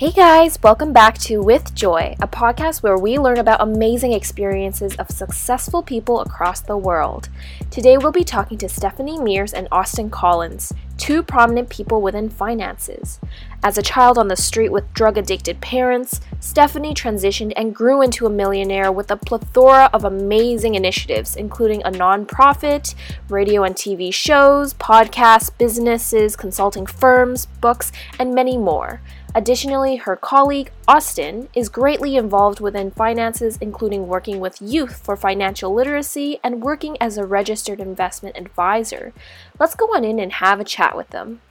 Hey guys, welcome back to With Joy, a podcast where we learn about amazing experiences of successful people across the world. Today we'll be talking to Stephanie Mears and Austin Collins, two prominent people within finances. As a child on the street with drug addicted parents, Stephanie transitioned and grew into a millionaire with a plethora of amazing initiatives, including a nonprofit, radio and TV shows, podcasts, businesses, consulting firms, books, and many more. Additionally, her colleague, Austin, is greatly involved within finances, including working with youth for financial literacy and working as a registered investment advisor. Let's go on in and have a chat with them.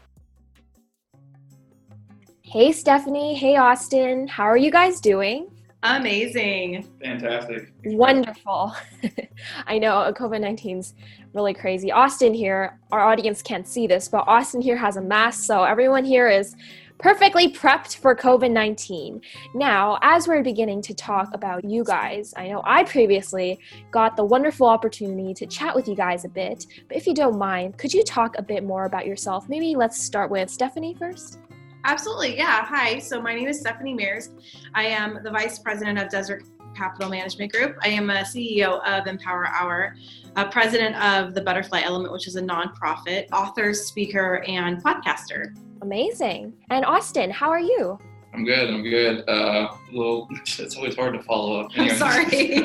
Hey, Stephanie. Hey, Austin. How are you guys doing? Amazing. Fantastic. Wonderful. I know COVID 19's really crazy. Austin here, our audience can't see this, but Austin here has a mask, so everyone here is perfectly prepped for COVID 19. Now, as we're beginning to talk about you guys, I know I previously got the wonderful opportunity to chat with you guys a bit, but if you don't mind, could you talk a bit more about yourself? Maybe let's start with Stephanie first. Absolutely. Yeah. Hi. So, my name is Stephanie Mears. I am the Vice President of Desert Capital Management Group. I am a CEO of Empower Hour, a president of the Butterfly Element, which is a nonprofit, author, speaker, and podcaster. Amazing. And Austin, how are you? I'm good. I'm good. Uh, a little. It's always hard to follow up. I'm sorry.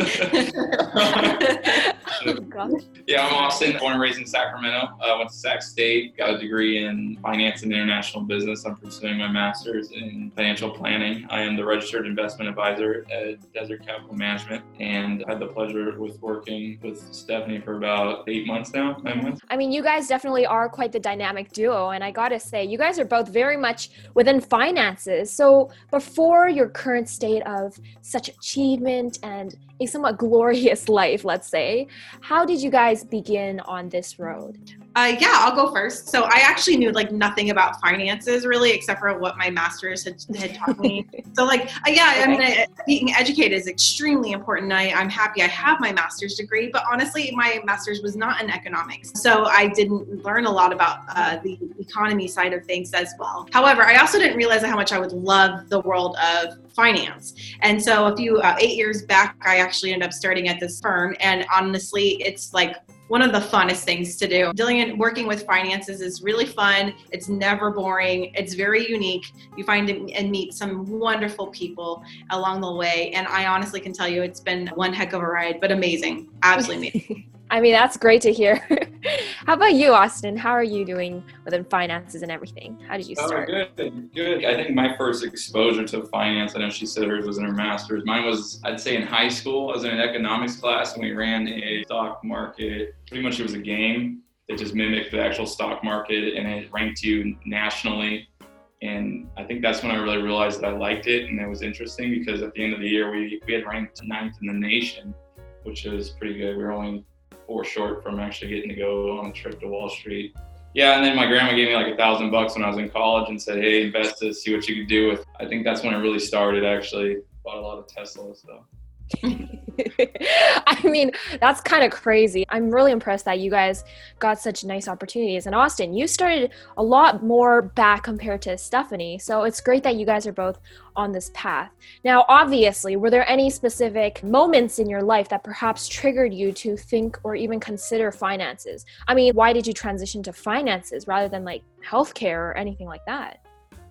oh, yeah, I'm Austin. Born and raised in Sacramento. I uh, went to Sac State. Got a degree in finance and international business. I'm pursuing my master's in financial planning. I am the registered investment advisor at Desert Capital Management, and I had the pleasure with working with Stephanie for about eight months now. Nine months. I mean, you guys definitely are quite the dynamic duo, and I gotta say, you guys are both very much within finances. So before your current state of such achievement and a somewhat glorious life, let's say. How did you guys begin on this road? Uh, yeah, I'll go first. So I actually knew like nothing about finances really, except for what my master's had, had taught me. so like, uh, yeah, I mean, I, being educated is extremely important. I, I'm happy I have my master's degree, but honestly, my master's was not in economics. So I didn't learn a lot about uh, the economy side of things as well. However, I also didn't realize how much I would love the world of finance. And so a few, uh, eight years back, I actually ended up starting at this firm. And honestly, it's like one of the funnest things to do. Dealing working with finances is really fun. It's never boring. It's very unique. You find and meet some wonderful people along the way. And I honestly can tell you it's been one heck of a ride, but amazing. Absolutely amazing. I mean, that's great to hear. How about you, Austin? How are you doing within finances and everything? How did you oh, start? Oh, good, good. I think my first exposure to finance, I know she said hers was in her master's. Mine was, I'd say, in high school. I was in an economics class and we ran a stock market. Pretty much it was a game that just mimicked the actual stock market and it ranked you nationally. And I think that's when I really realized that I liked it and it was interesting because at the end of the year, we, we had ranked ninth in the nation, which is pretty good. We were only four short from actually getting to go on a trip to Wall Street. Yeah, and then my grandma gave me like a thousand bucks when I was in college and said, "Hey, invest this, see what you could do with." I think that's when it really started. Actually, bought a lot of Tesla stuff. I mean, that's kind of crazy. I'm really impressed that you guys got such nice opportunities. And Austin, you started a lot more back compared to Stephanie. So it's great that you guys are both on this path. Now, obviously, were there any specific moments in your life that perhaps triggered you to think or even consider finances? I mean, why did you transition to finances rather than like healthcare or anything like that?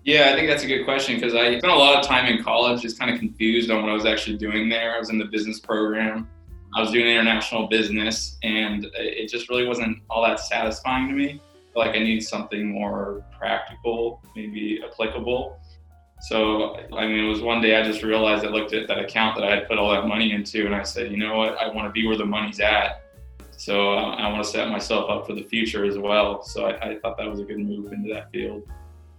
Yeah, I think that's a good question because I spent a lot of time in college just kind of confused on what I was actually doing there. I was in the business program. I was doing international business, and it just really wasn't all that satisfying to me. like I need something more practical, maybe applicable. So, I mean, it was one day I just realized I looked at that account that I had put all that money into, and I said, you know what, I want to be where the money's at. So, I want to set myself up for the future as well. So, I, I thought that was a good move into that field.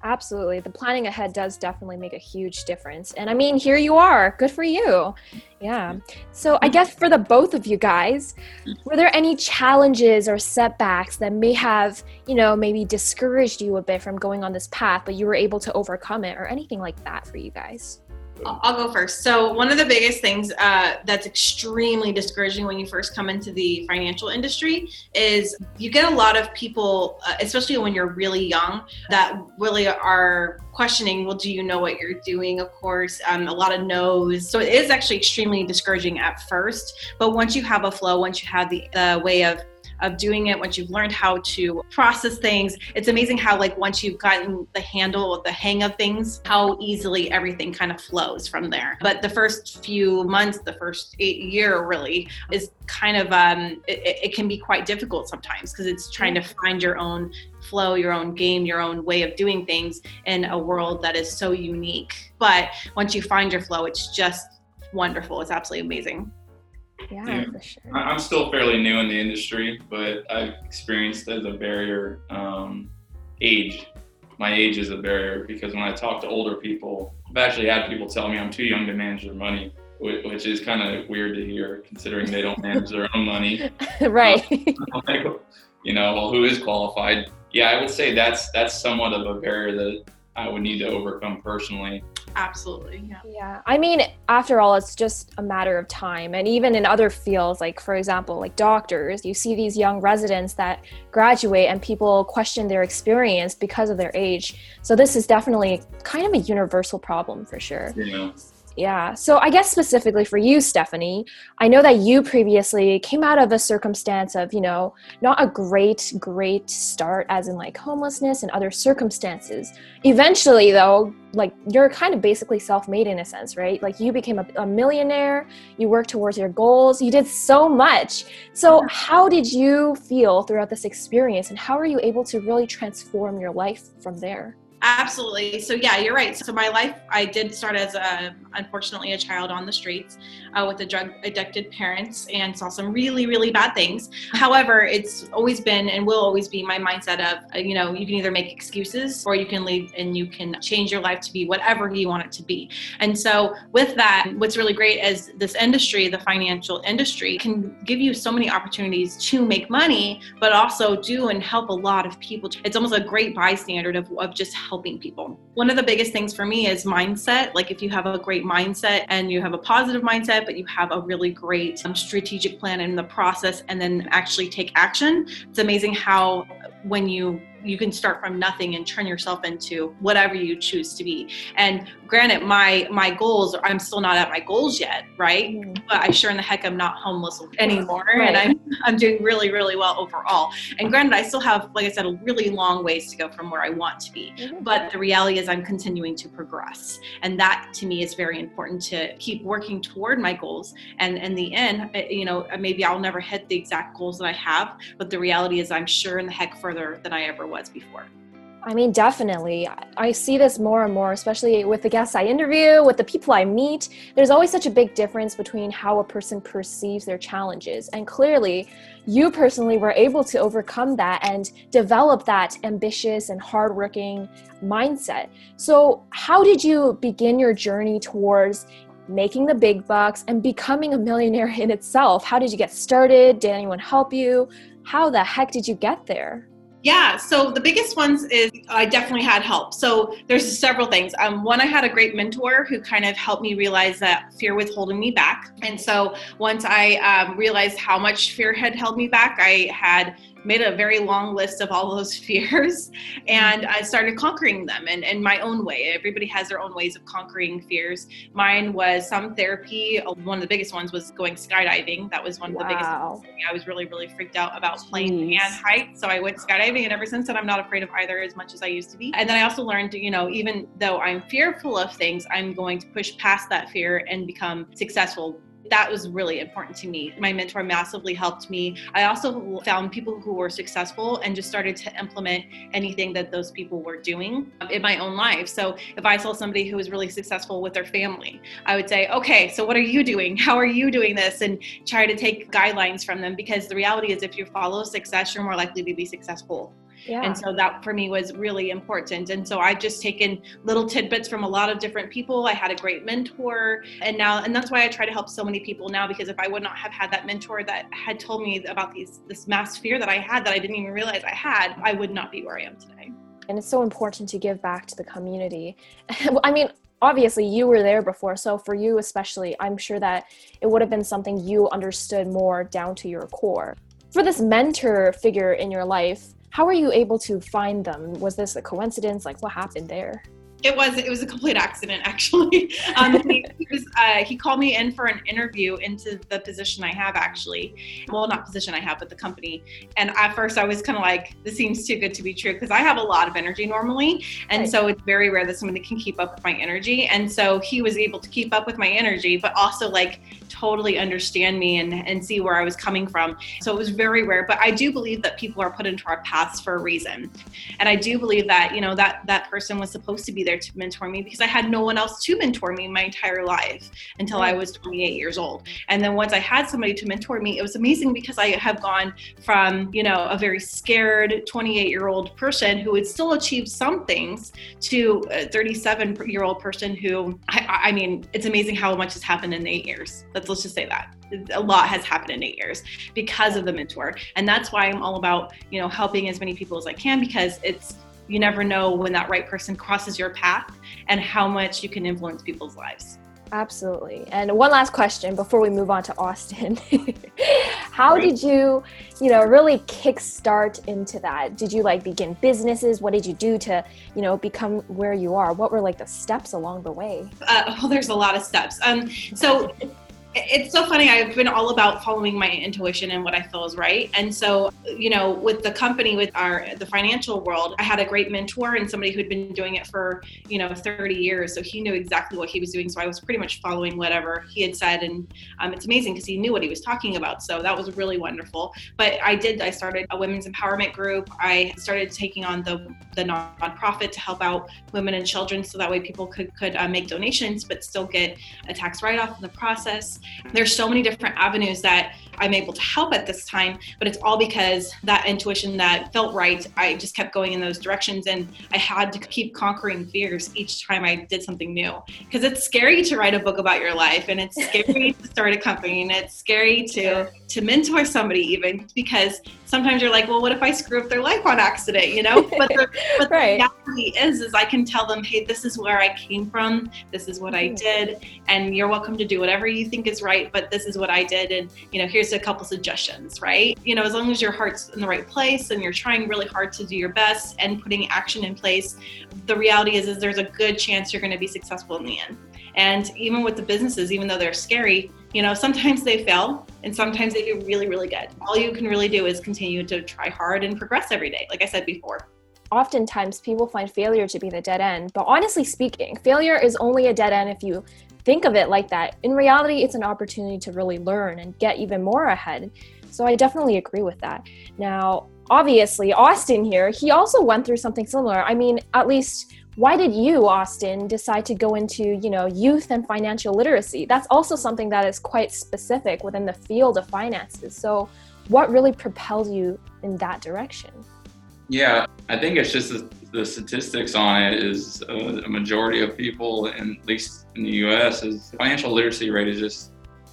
Absolutely. The planning ahead does definitely make a huge difference. And I mean, here you are. Good for you. Yeah. So, I guess for the both of you guys, were there any challenges or setbacks that may have, you know, maybe discouraged you a bit from going on this path, but you were able to overcome it or anything like that for you guys? I'll go first. So, one of the biggest things uh, that's extremely discouraging when you first come into the financial industry is you get a lot of people, uh, especially when you're really young, that really are questioning, well, do you know what you're doing? Of course, um, a lot of no's. So, it is actually extremely discouraging at first. But once you have a flow, once you have the uh, way of of doing it once you've learned how to process things it's amazing how like once you've gotten the handle the hang of things how easily everything kind of flows from there. But the first few months the first year really is kind of um it, it can be quite difficult sometimes because it's trying to find your own flow your own game your own way of doing things in a world that is so unique. But once you find your flow it's just wonderful. It's absolutely amazing yeah, yeah, for sure. I'm still fairly new in the industry, but I've experienced as a barrier um, age. My age is a barrier because when I talk to older people, I've actually had people tell me I'm too young to manage their money, which is kind of weird to hear considering they don't manage their own money. right. Um, you know, well, who is qualified? Yeah, I would say that's that's somewhat of a barrier that I would need to overcome personally. Absolutely. Yeah. Yeah. I mean, after all, it's just a matter of time. And even in other fields, like for example, like doctors, you see these young residents that graduate and people question their experience because of their age. So this is definitely kind of a universal problem for sure. Yeah. Yeah. So I guess specifically for you, Stephanie, I know that you previously came out of a circumstance of, you know, not a great, great start, as in like homelessness and other circumstances. Eventually, though, like you're kind of basically self made in a sense, right? Like you became a, a millionaire, you worked towards your goals, you did so much. So, how did you feel throughout this experience and how are you able to really transform your life from there? Absolutely. So yeah, you're right. So my life, I did start as a, unfortunately a child on the streets uh, with the drug addicted parents and saw some really, really bad things. However, it's always been and will always be my mindset of, uh, you know, you can either make excuses or you can leave and you can change your life to be whatever you want it to be. And so with that, what's really great is this industry, the financial industry can give you so many opportunities to make money, but also do and help a lot of people. It's almost a great bystander of, of just helping helping people. One of the biggest things for me is mindset. Like if you have a great mindset and you have a positive mindset, but you have a really great um, strategic plan in the process and then actually take action, it's amazing how when you you can start from nothing and turn yourself into whatever you choose to be and granted my my goals i'm still not at my goals yet right mm-hmm. but i sure in the heck i'm not homeless anymore right. and i'm i'm doing really really well overall and granted i still have like i said a really long ways to go from where i want to be mm-hmm. but the reality is i'm continuing to progress and that to me is very important to keep working toward my goals and in the end eh, you know maybe i'll never hit the exact goals that i have but the reality is i'm sure in the heck further than i ever was before. I mean, definitely. I see this more and more, especially with the guests I interview, with the people I meet. There's always such a big difference between how a person perceives their challenges. And clearly, you personally were able to overcome that and develop that ambitious and hardworking mindset. So, how did you begin your journey towards making the big bucks and becoming a millionaire in itself? How did you get started? Did anyone help you? How the heck did you get there? Yeah, so the biggest ones is I definitely had help. So there's several things. Um, one, I had a great mentor who kind of helped me realize that fear was holding me back. And so once I um, realized how much fear had held me back, I had made a very long list of all those fears and I started conquering them in, in my own way. Everybody has their own ways of conquering fears. Mine was some therapy. Uh, one of the biggest ones was going skydiving. That was one of wow. the biggest I was really, really freaked out about plane and heights. So I went skydiving and ever since then I'm not afraid of either as much as I used to be. And then I also learned, you know, even though I'm fearful of things, I'm going to push past that fear and become successful that was really important to me. My mentor massively helped me. I also found people who were successful and just started to implement anything that those people were doing in my own life. So if I saw somebody who was really successful with their family, I would say, okay, so what are you doing? How are you doing this? And try to take guidelines from them because the reality is if you follow success, you're more likely to be successful. Yeah. And so that for me was really important. And so I've just taken little tidbits from a lot of different people. I had a great mentor. And now, and that's why I try to help so many people now, because if I would not have had that mentor that had told me about these, this mass fear that I had that I didn't even realize I had, I would not be where I am today and it's so important to give back to the community. I mean, obviously you were there before so for you especially i'm sure that it would have been something you understood more down to your core for this mentor figure in your life how were you able to find them? Was this a coincidence? Like what happened there it was it was a complete accident actually. Um, he, he, was uh, he called me in for an interview into the position I have actually. Well, not position I have, but the company. And at first, I was kind of like, this seems too good to be true because I have a lot of energy normally, and right. so it's very rare that somebody can keep up with my energy. And so he was able to keep up with my energy, but also like totally understand me and, and see where I was coming from. So it was very rare. But I do believe that people are put into our paths for a reason. And I do believe that, you know, that that person was supposed to be there to mentor me because I had no one else to mentor me my entire life until I mm. was 28 years old. And then once I had somebody to mentor me, it was amazing because I have gone from, you know, a very scared 28 year old person who had still achieved some things to a 37 year old person who, I, I mean, it's amazing how much has happened in eight years. That's let's just say that a lot has happened in eight years because of the mentor and that's why i'm all about you know helping as many people as i can because it's you never know when that right person crosses your path and how much you can influence people's lives. Absolutely. And one last question before we move on to austin. How did you you know really kickstart into that? Did you like begin businesses? What did you do to you know become where you are? What were like the steps along the way? Uh, well there's a lot of steps. Um so it's so funny. I've been all about following my intuition and what I feel is right. And so, you know, with the company, with our the financial world, I had a great mentor and somebody who'd been doing it for you know 30 years. So he knew exactly what he was doing. So I was pretty much following whatever he had said, and um, it's amazing because he knew what he was talking about. So that was really wonderful. But I did. I started a women's empowerment group. I started taking on the the nonprofit to help out women and children, so that way people could could uh, make donations but still get a tax write off in the process. There's so many different avenues that I'm able to help at this time, but it's all because that intuition that felt right, I just kept going in those directions and I had to keep conquering fears each time I did something new. Because it's scary to write a book about your life and it's scary to start a company and it's scary to to mentor somebody even because sometimes you're like, well, what if I screw up their life on accident, you know? But the, but right. the reality is, is I can tell them, hey, this is where I came from, this is what I mm. did, and you're welcome to do whatever you think is right, but this is what I did, and you know, here's a couple suggestions, right? You know, as long as your heart's in the right place and you're trying really hard to do your best and putting action in place, the reality is, is there's a good chance you're going to be successful in the end. And even with the businesses, even though they're scary, you know, sometimes they fail and sometimes they do really, really good. All you can really do is continue to try hard and progress every day, like I said before. Oftentimes, people find failure to be the dead end. But honestly speaking, failure is only a dead end if you think of it like that. In reality, it's an opportunity to really learn and get even more ahead. So I definitely agree with that. Now, obviously, Austin here, he also went through something similar. I mean, at least why did you austin decide to go into you know youth and financial literacy that's also something that is quite specific within the field of finances so what really propelled you in that direction yeah i think it's just the, statistics on it is uh, a majority of people in, at least in the us is financial literacy rate is just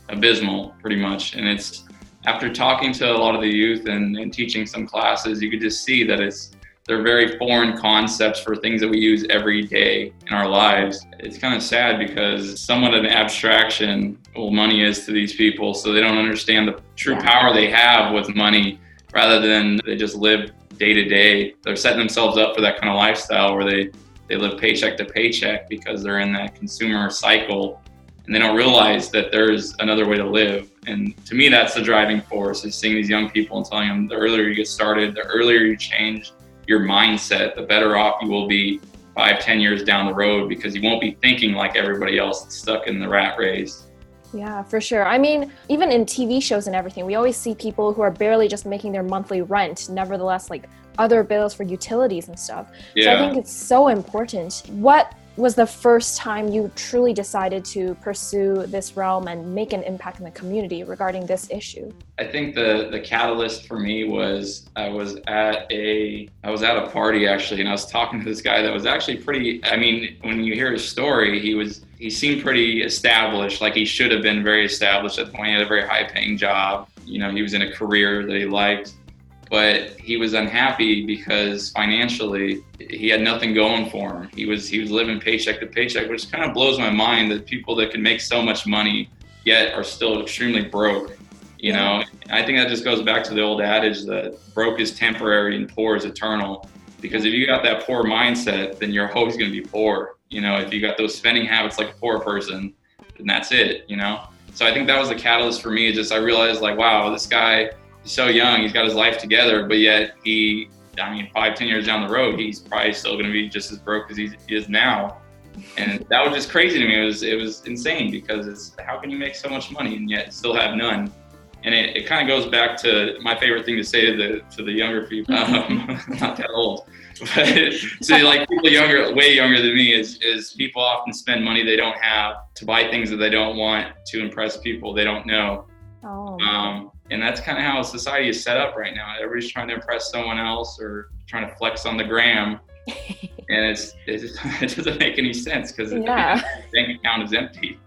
abysmal pretty much and it's after talking to a lot of the youth and, and teaching some classes you could just see that it's they're very foreign concepts for things that we use every day in our lives. It's kind of sad because somewhat of an abstraction well money is to these people, so they don't understand the true power they have with money rather than they just live day to day. They're setting themselves up for that kind of lifestyle where they they live paycheck to paycheck because they're in that consumer cycle and they don't realize that there's another way to live. And to me, that's the driving force is seeing these young people and telling them the earlier you get started, the earlier you change your mindset, the better off you will be five, ten years down the road because you won't be thinking like everybody else stuck in the rat race. Yeah, for sure. I mean, even in TV shows and everything, we always see people who are barely just making their monthly rent, nevertheless, like other bills for utilities and stuff. Yeah. So I think it's so important. What was the first time you truly decided to pursue this realm and make an impact in the community regarding this issue? I think the the catalyst for me was I was at a I was at a party actually and I was talking to this guy that was actually pretty I mean when you hear his story he was he seemed pretty established like he should have been very established at the point he had a very high paying job you know he was in a career that he liked but he was unhappy because financially he had nothing going for him. He was he was living paycheck to paycheck, which kind of blows my mind that people that can make so much money yet are still extremely broke. You know, I think that just goes back to the old adage that broke is temporary and poor is eternal. Because if you got that poor mindset, then you're always going to be poor. You know, if you got those spending habits like a poor person, then that's it. You know, so I think that was the catalyst for me. Just I realized like, wow, this guy is so young. He's got his life together, but yet he, I mean, five, ten years down the road, he's probably still going to be just as broke as he is now. And that was just crazy to me. It was it was insane because it's how can you make so much money and yet still have none? And it, it kind of goes back to my favorite thing to say to the to the younger people. Um, not that old, but so like people younger, way younger than me, is is people often spend money they don't have to buy things that they don't want to impress people they don't know. Oh. Um, and that's kind of how society is set up right now. Everybody's trying to impress someone else or trying to flex on the gram. and it's, it's it doesn't make any sense because yeah. the bank account is empty.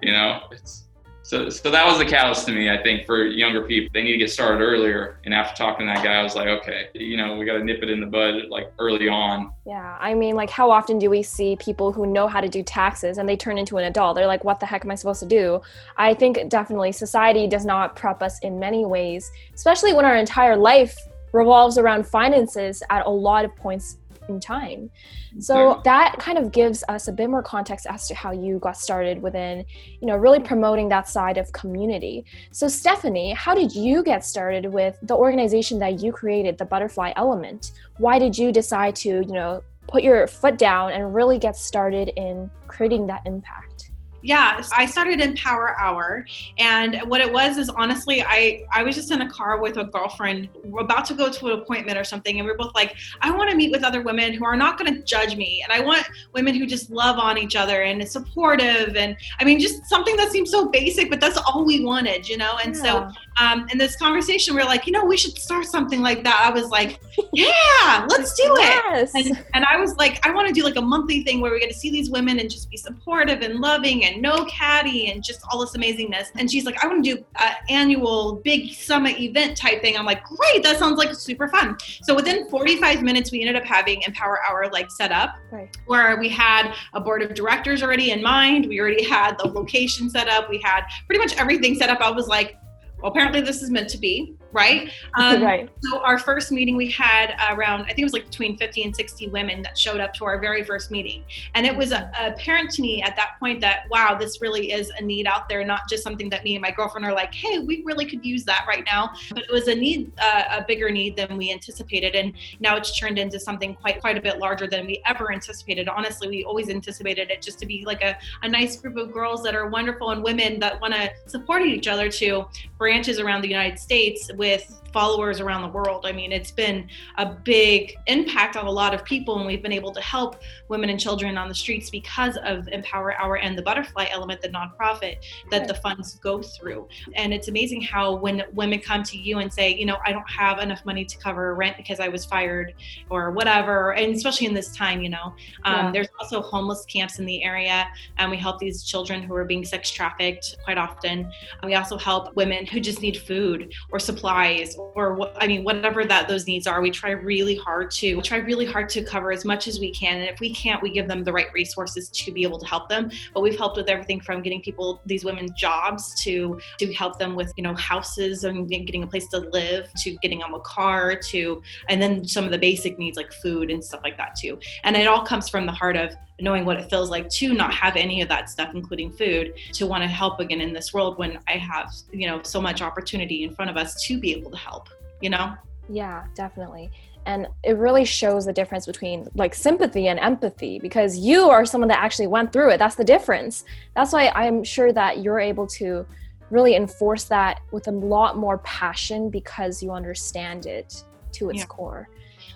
You know, it's so, so that was the catalyst to me, I think, for younger people. They need to get started earlier. And after talking to that guy, I was like, okay, you know, we got to nip it in the bud like early on. Yeah. I mean, like, how often do we see people who know how to do taxes and they turn into an adult? They're like, what the heck am I supposed to do? I think definitely society does not prep us in many ways, especially when our entire life revolves around finances at a lot of points in time. So that kind of gives us a bit more context as to how you got started within, you know, really promoting that side of community. So Stephanie, how did you get started with the organization that you created, the Butterfly Element? Why did you decide to, you know, put your foot down and really get started in creating that impact? Yeah i started empower hour and what it was is honestly i i was just in a car with a girlfriend about to go to an appointment or something and we are both like i want to meet with other women who are not going to judge me and i want women who just love on each other and is supportive and i mean just something that seems so basic but that's all we wanted you know and yeah. so um, in this conversation we are like you know we should start something like that i was like yeah let's do yes. it and, and i was like i want to do like a monthly thing where we get to see these women and just be supportive and loving and and no catty and just all this amazingness. And she's like, I want to do an annual big summit event type thing. I'm like, great, that sounds like super fun. So within 45 minutes, we ended up having Empower Hour like set up right. where we had a board of directors already in mind. We already had the location set up. We had pretty much everything set up. I was like, well, apparently this is meant to be right? Um, right. So our first meeting we had around, I think it was like between 50 and 60 women that showed up to our very first meeting. And it was apparent to me at that point that, wow, this really is a need out there, not just something that me and my girlfriend are like, hey, we really could use that right now. But it was a need, uh, a bigger need than we anticipated. And now it's turned into something quite, quite a bit larger than we ever anticipated. Honestly, we always anticipated it just to be like a, a nice group of girls that are wonderful and women that want to support each other to branches around the United States with followers around the world. I mean, it's been a big impact on a lot of people, and we've been able to help women and children on the streets because of Empower Hour and the Butterfly Element, the nonprofit that the funds go through. And it's amazing how when women come to you and say, you know, I don't have enough money to cover rent because I was fired or whatever, and especially in this time, you know, um, yeah. there's also homeless camps in the area, and we help these children who are being sex trafficked quite often. We also help women who just need food or supplies or what I mean, whatever that those needs are, we try really hard to try really hard to cover as much as we can. And if we can't, we give them the right resources to be able to help them. But we've helped with everything from getting people these women jobs to to help them with you know houses and getting a place to live to getting them a car to and then some of the basic needs like food and stuff like that too. And it all comes from the heart of knowing what it feels like to not have any of that stuff including food to want to help again in this world when i have you know so much opportunity in front of us to be able to help you know? Yeah definitely. And it really shows the difference between like sympathy and empathy because you are someone that actually went through it. That's the difference. That's why i'm sure that you're able to really enforce that with a lot more passion because you understand it to its yeah. core.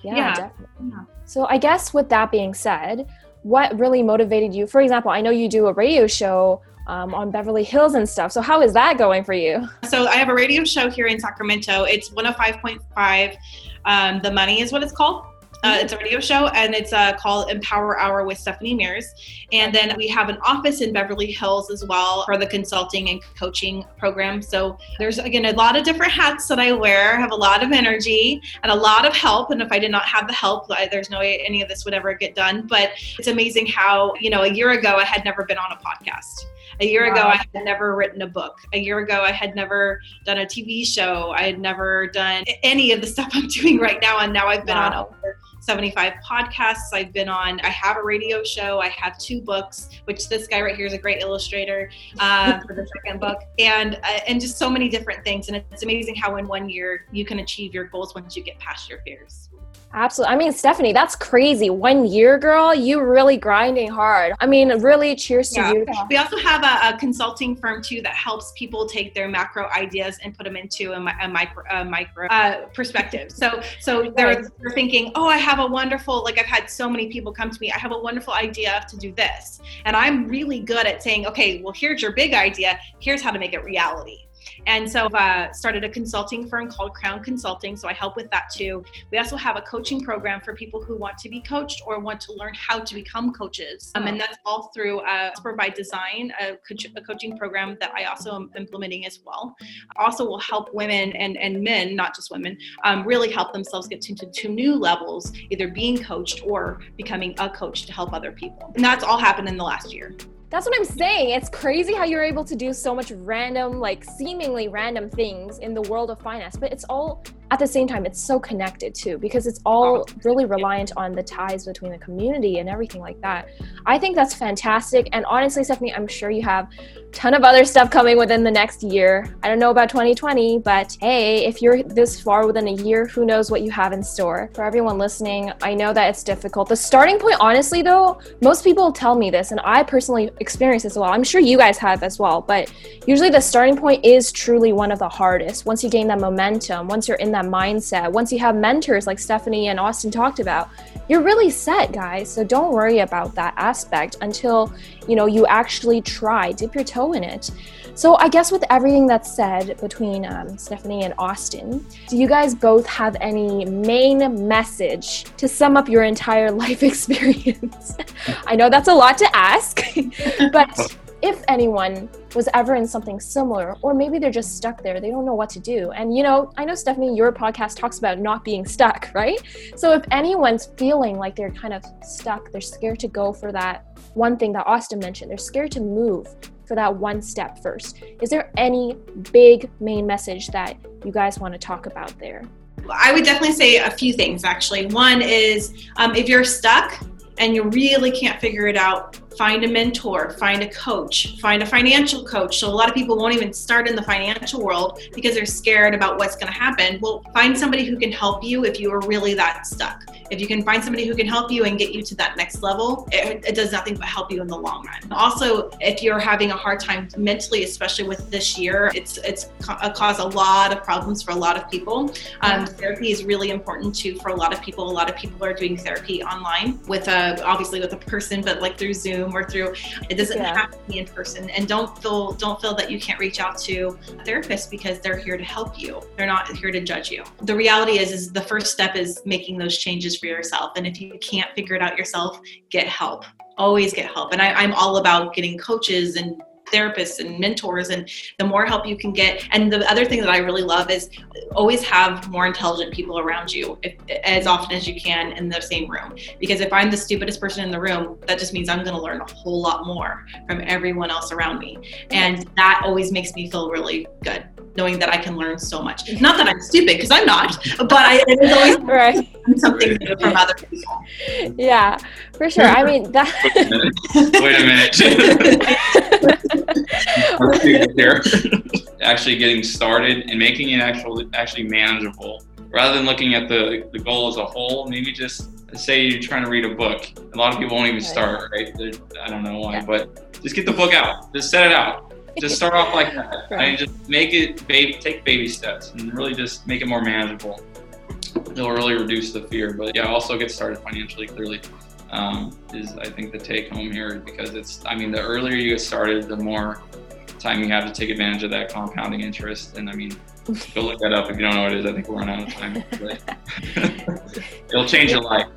Yeah, yeah, definitely. Yeah. so i guess with that being said what really motivated you? For example, I know you do a radio show um, on Beverly Hills and stuff. So how is that going for you? So I have a radio show here in Sacramento. It's 105.5. Um, the Money is what it's called. Uh, it's a radio show and it's uh, called Empower Hour with Stephanie Mears. And then we have an office in Beverly Hills as well for the consulting and coaching program. So there's, again, a lot of different hats that I wear, I have a lot of energy and a lot of help. And if I did not have the help, there's no way any of this would ever get done. But it's amazing how, you know, a year ago I had never been on a podcast. A year wow. ago, I had never written a book. A year ago, I had never done a TV show. I had never done any of the stuff I'm doing right now. And now I've been wow. on over 75 podcasts. I've been on, I have a radio show. I have two books, which this guy right here is a great illustrator uh, for the second book, and uh, and just so many different things. And it's amazing how in one year you can achieve your goals once you get past your fears. Absolutely. I mean, Stephanie, that's crazy. One year, girl, you really grinding hard. I mean, really cheers to yeah. you. We also have a, a, consulting firm too that helps people take their macro ideas and put them into a, a micro, a micro uh, perspective. So, so they're, they're thinking, oh, I have a wonderful, like I've had so many people come to me, I have a wonderful idea to do this. And I'm really good at saying, okay, well, here's your big idea. Here's how to make it reality. And so I uh, started a consulting firm called Crown Consulting. So I help with that too. We also have a coaching program for people who want to be coached or want to learn how to become coaches. Um, and that's all through uh, Provide Design, a, coach, a, coaching program that I also am implementing as well. Also will help women and, and men, not just women, um, really help themselves get to, to, to new levels, either being coached or becoming a coach to help other people. And that's all happened in the last year. That's what I'm saying. It's crazy how you're able to do so much random, like seemingly random things in the world of finance, but it's all at the same time it's so connected too because it's all really reliant on the ties between the community and everything like that. I think that's fantastic and honestly stephanie i'm sure you have a ton of other stuff coming within the next year. I don't know about 2020 but hey if you're this far within a year who knows what you have in store. For everyone listening i know that it's difficult. The starting point honestly though most people tell me this and i personally experience this as well i'm sure you guys have as well but usually the starting point is truly one of the hardest. Once you gain that momentum once you're in that mindset, once you have mentors like Stephanie and Austin talked about, you're really set, guys. So don't worry about that aspect until, you know, you actually try, dip your toe in it. So I guess with everything that's said between um, Stephanie and Austin, do you guys both have any main message to sum up your entire life experience? I know that's a lot to ask, but if anyone was ever in something similar, or maybe they're just stuck there, they don't know what to do. And you know, I know Stephanie, your podcast talks about not being stuck, right? So if anyone's feeling like they're kind of stuck, they're scared to go for that one thing that Austin mentioned, they're scared to move for that one step first. Is there any big main message that you guys want to talk about there? I would definitely say a few things actually. One is um, if you're stuck and you really can't figure it out, find a mentor, find a coach, find a financial coach. So a lot of people won't even start in the financial world because they're scared about what's going to happen. Well, find somebody who can help you if you are really that stuck. If you can find somebody who can help you and get you to that next level, it, it does nothing but help you in the long run. Also, if you're having a hard time mentally, especially with this year, it's it's caused a lot of problems for a lot of people. Um, therapy is really important too for a lot of people. A lot of people are doing therapy online with a obviously with a person, but like through Zoom Zoom or through. It doesn't yeah. have to be in person. And don't feel don't feel that you can't reach out to a therapist because they're here to help you. They're not here to judge you. The reality is, is the first step is making those changes for yourself. And if you can't figure it out yourself, get help. Always get help. And I, I'm all about getting coaches and therapists and mentors and the more help you can get and the other thing that i really love is always have more intelligent people around you if, as often as you can in the same room because if i'm the stupidest person in the room that just means i'm going to learn a whole lot more from everyone else around me and that always makes me feel really good knowing that I can learn so much. Not that I'm stupid, because I'm not, but I it is always right. something new from other people. Yeah, for sure. I mean that. Wait a minute. actually getting started and making it actually actually manageable, rather than looking at the the goal as a whole. Maybe just say you're trying to read a book. A lot of people won't even start, right? They're, I don't know why, yeah. but just get the book out. Just set it out just start off like that. Right. I just make it baby, take baby steps, and really just make it more manageable. It'll really reduce the fear. But yeah, also get started financially clearly um, is I think the take home here because it's I mean the earlier you get started, the more time you have to take advantage of that compounding interest. And I mean, go look that up if you don't know what it is. I think we're running out of time. it'll change your life.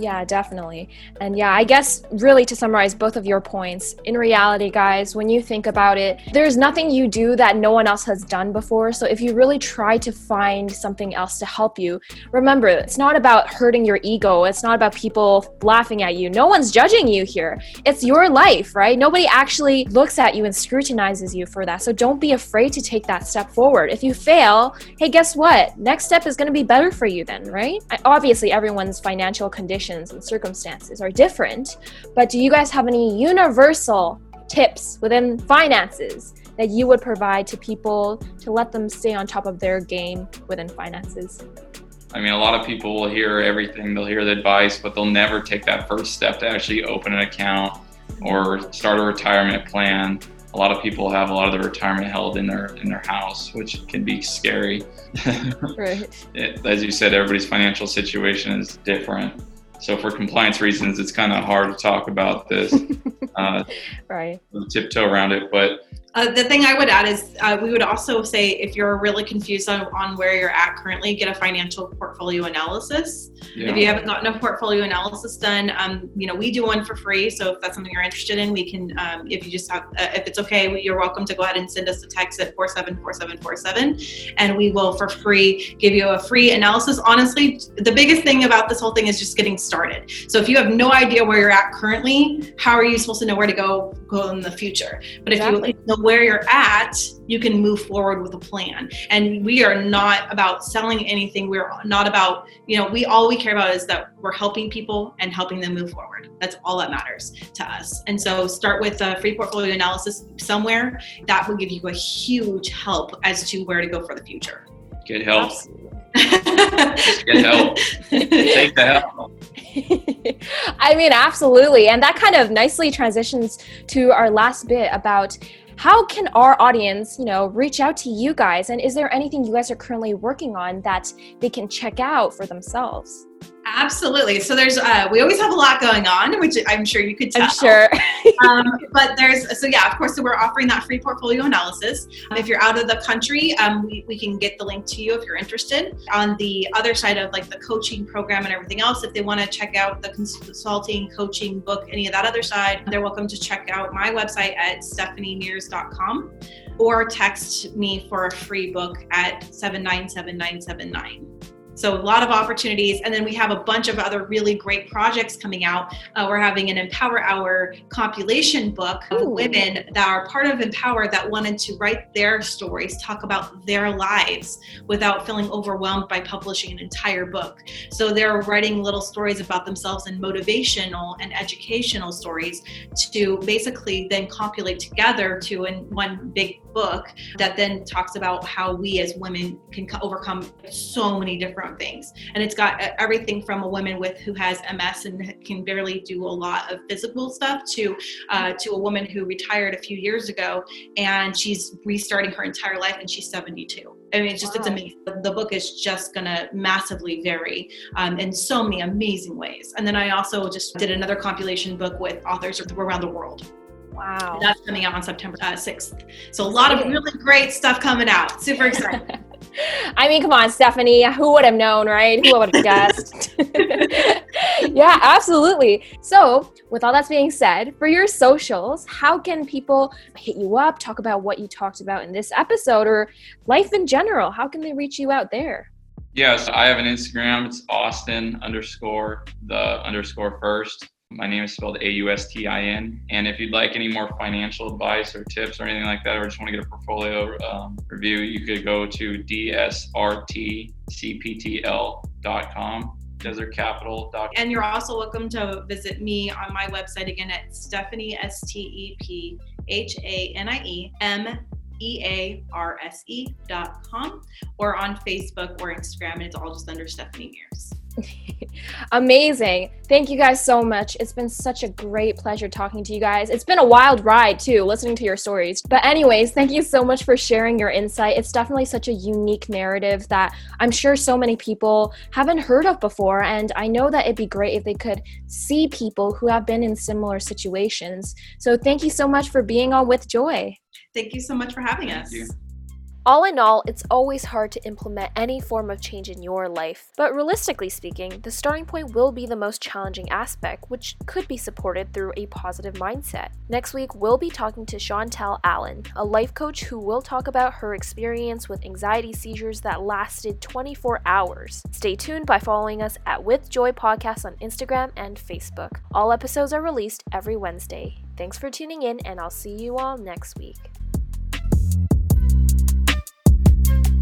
Yeah, definitely. And yeah, I guess really to summarize both of your points, in reality, guys, when you think about it, there's nothing you do that no one else has done before. So if you really try to find something else to help you, remember, it's not about hurting your ego. It's not about people laughing at you. No one's judging you here. It's your life, right? Nobody actually looks at you and scrutinizes you for that. So don't be afraid to take that step forward. If you fail, hey, guess what? Next step is going to be better for you then, right? Obviously, everyone's financial condition conditions and circumstances are different, but do you guys have any universal tips within finances that you would provide to people to let them stay on top of their game within finances? I mean, a lot of people will hear everything, they'll hear the advice, but they'll never take that first step to actually open an account or start a retirement plan. A lot of people have a lot of their retirement held in their in their house, which can be scary. right. It, as you said, everybody's financial situation is different. So for compliance reasons, it's kind of hard to talk about this. Uh, right. Tiptoe around it, but uh, the thing I would add is uh, we would also say if you're really confused on, on where you're at currently, get a financial portfolio analysis. Yeah. If you haven't gotten a portfolio analysis done, um, you know we do one for free. So if that's something you're interested in, we can. Um, if you just have, uh, if it's okay, you're welcome to go ahead and send us a text at four seven four seven four seven, and we will for free give you a free analysis. Honestly, the biggest thing about this whole thing is just getting started. So if you have no idea where you're at currently, how are you supposed to know where to go go in the future? But exactly. if you know where you're at, you can move forward with a plan. And we are not about selling anything. We're not about, you know, we all we care about is that we're helping people and helping them move forward. That's all that matters to us. And so start with a free portfolio analysis somewhere. That will give you a huge help as to where to go for the future. Get help. get help. Take the help. I mean, absolutely. And that kind of nicely transitions to our last bit about how can our audience, you know, reach out to you guys? And is there anything you guys are currently working on that they can check out for themselves? Absolutely. So there's uh, we always have a lot going on, which I'm sure you could tell. I'm sure. um, but there's so yeah, of course. So we're offering that free portfolio analysis. If you're out of the country, um, we, we can get the link to you if you're interested. On the other side of like the coaching program and everything else, if they want to check out the consulting, coaching, book, any of that other side, they're welcome to check out my website at stephaniemears.com or text me for a free book at 797979. So a lot of opportunities. And then we have a bunch of other really great projects coming out. Uh, we're having an Empower Hour compilation book of Ooh. women that are part of Empower that wanted to write their stories, talk about their lives without feeling overwhelmed by publishing an entire book. So they're writing little stories about themselves and motivational and educational stories to basically then compilate together to in one big book that then talks about how we as women can overcome so many different things and it's got uh, everything from a woman with who has ms and can barely do a lot of physical stuff to uh, to a woman who retired a few years ago and she's restarting her entire life and she's 72 I mean, it's just, wow. it's amazing. The book is just to massively vary um, in so many amazing ways. And then I also just did another compilation book with authors around the world. Wow. And that's coming out on September uh, 6th. So a lot of really great stuff coming out. Super excited. I mean, come on, Stephanie. Who would have known, right? Who would have guessed? yeah, absolutely. So, with all that being said, for your socials, how can people hit you up, talk about what you talked about in this episode, or life in general? How can they reach you out there? Yes, I have an Instagram. It's Austin underscore the underscore first. My name is spelled A U S T I N. And if you'd like any more financial advice or tips or anything like that, or just want to get a portfolio um, review, you could go to dsrtcptl.com desertcapital.com. And you're also welcome to visit me on my website again at Stephanie, S T E P H A N I E M E A R S E dot com or on Facebook or Instagram. And it's all just under Stephanie Mears. Amazing. Thank you guys so much. It's been such a great pleasure talking to you guys. It's been a wild ride too, listening to your stories. But, anyways, thank you so much for sharing your insight. It's definitely such a unique narrative that I'm sure so many people haven't heard of before. And I know that it'd be great if they could see people who have been in similar situations. So, thank you so much for being on with Joy. Thank you so much for having us. All in all, it's always hard to implement any form of change in your life, but realistically speaking, the starting point will be the most challenging aspect, which could be supported through a positive mindset. Next week, we'll be talking to Chantel Allen, a life coach who will talk about her experience with anxiety seizures that lasted 24 hours. Stay tuned by following us at With Joy Podcast on Instagram and Facebook. All episodes are released every Wednesday. Thanks for tuning in, and I'll see you all next week thank you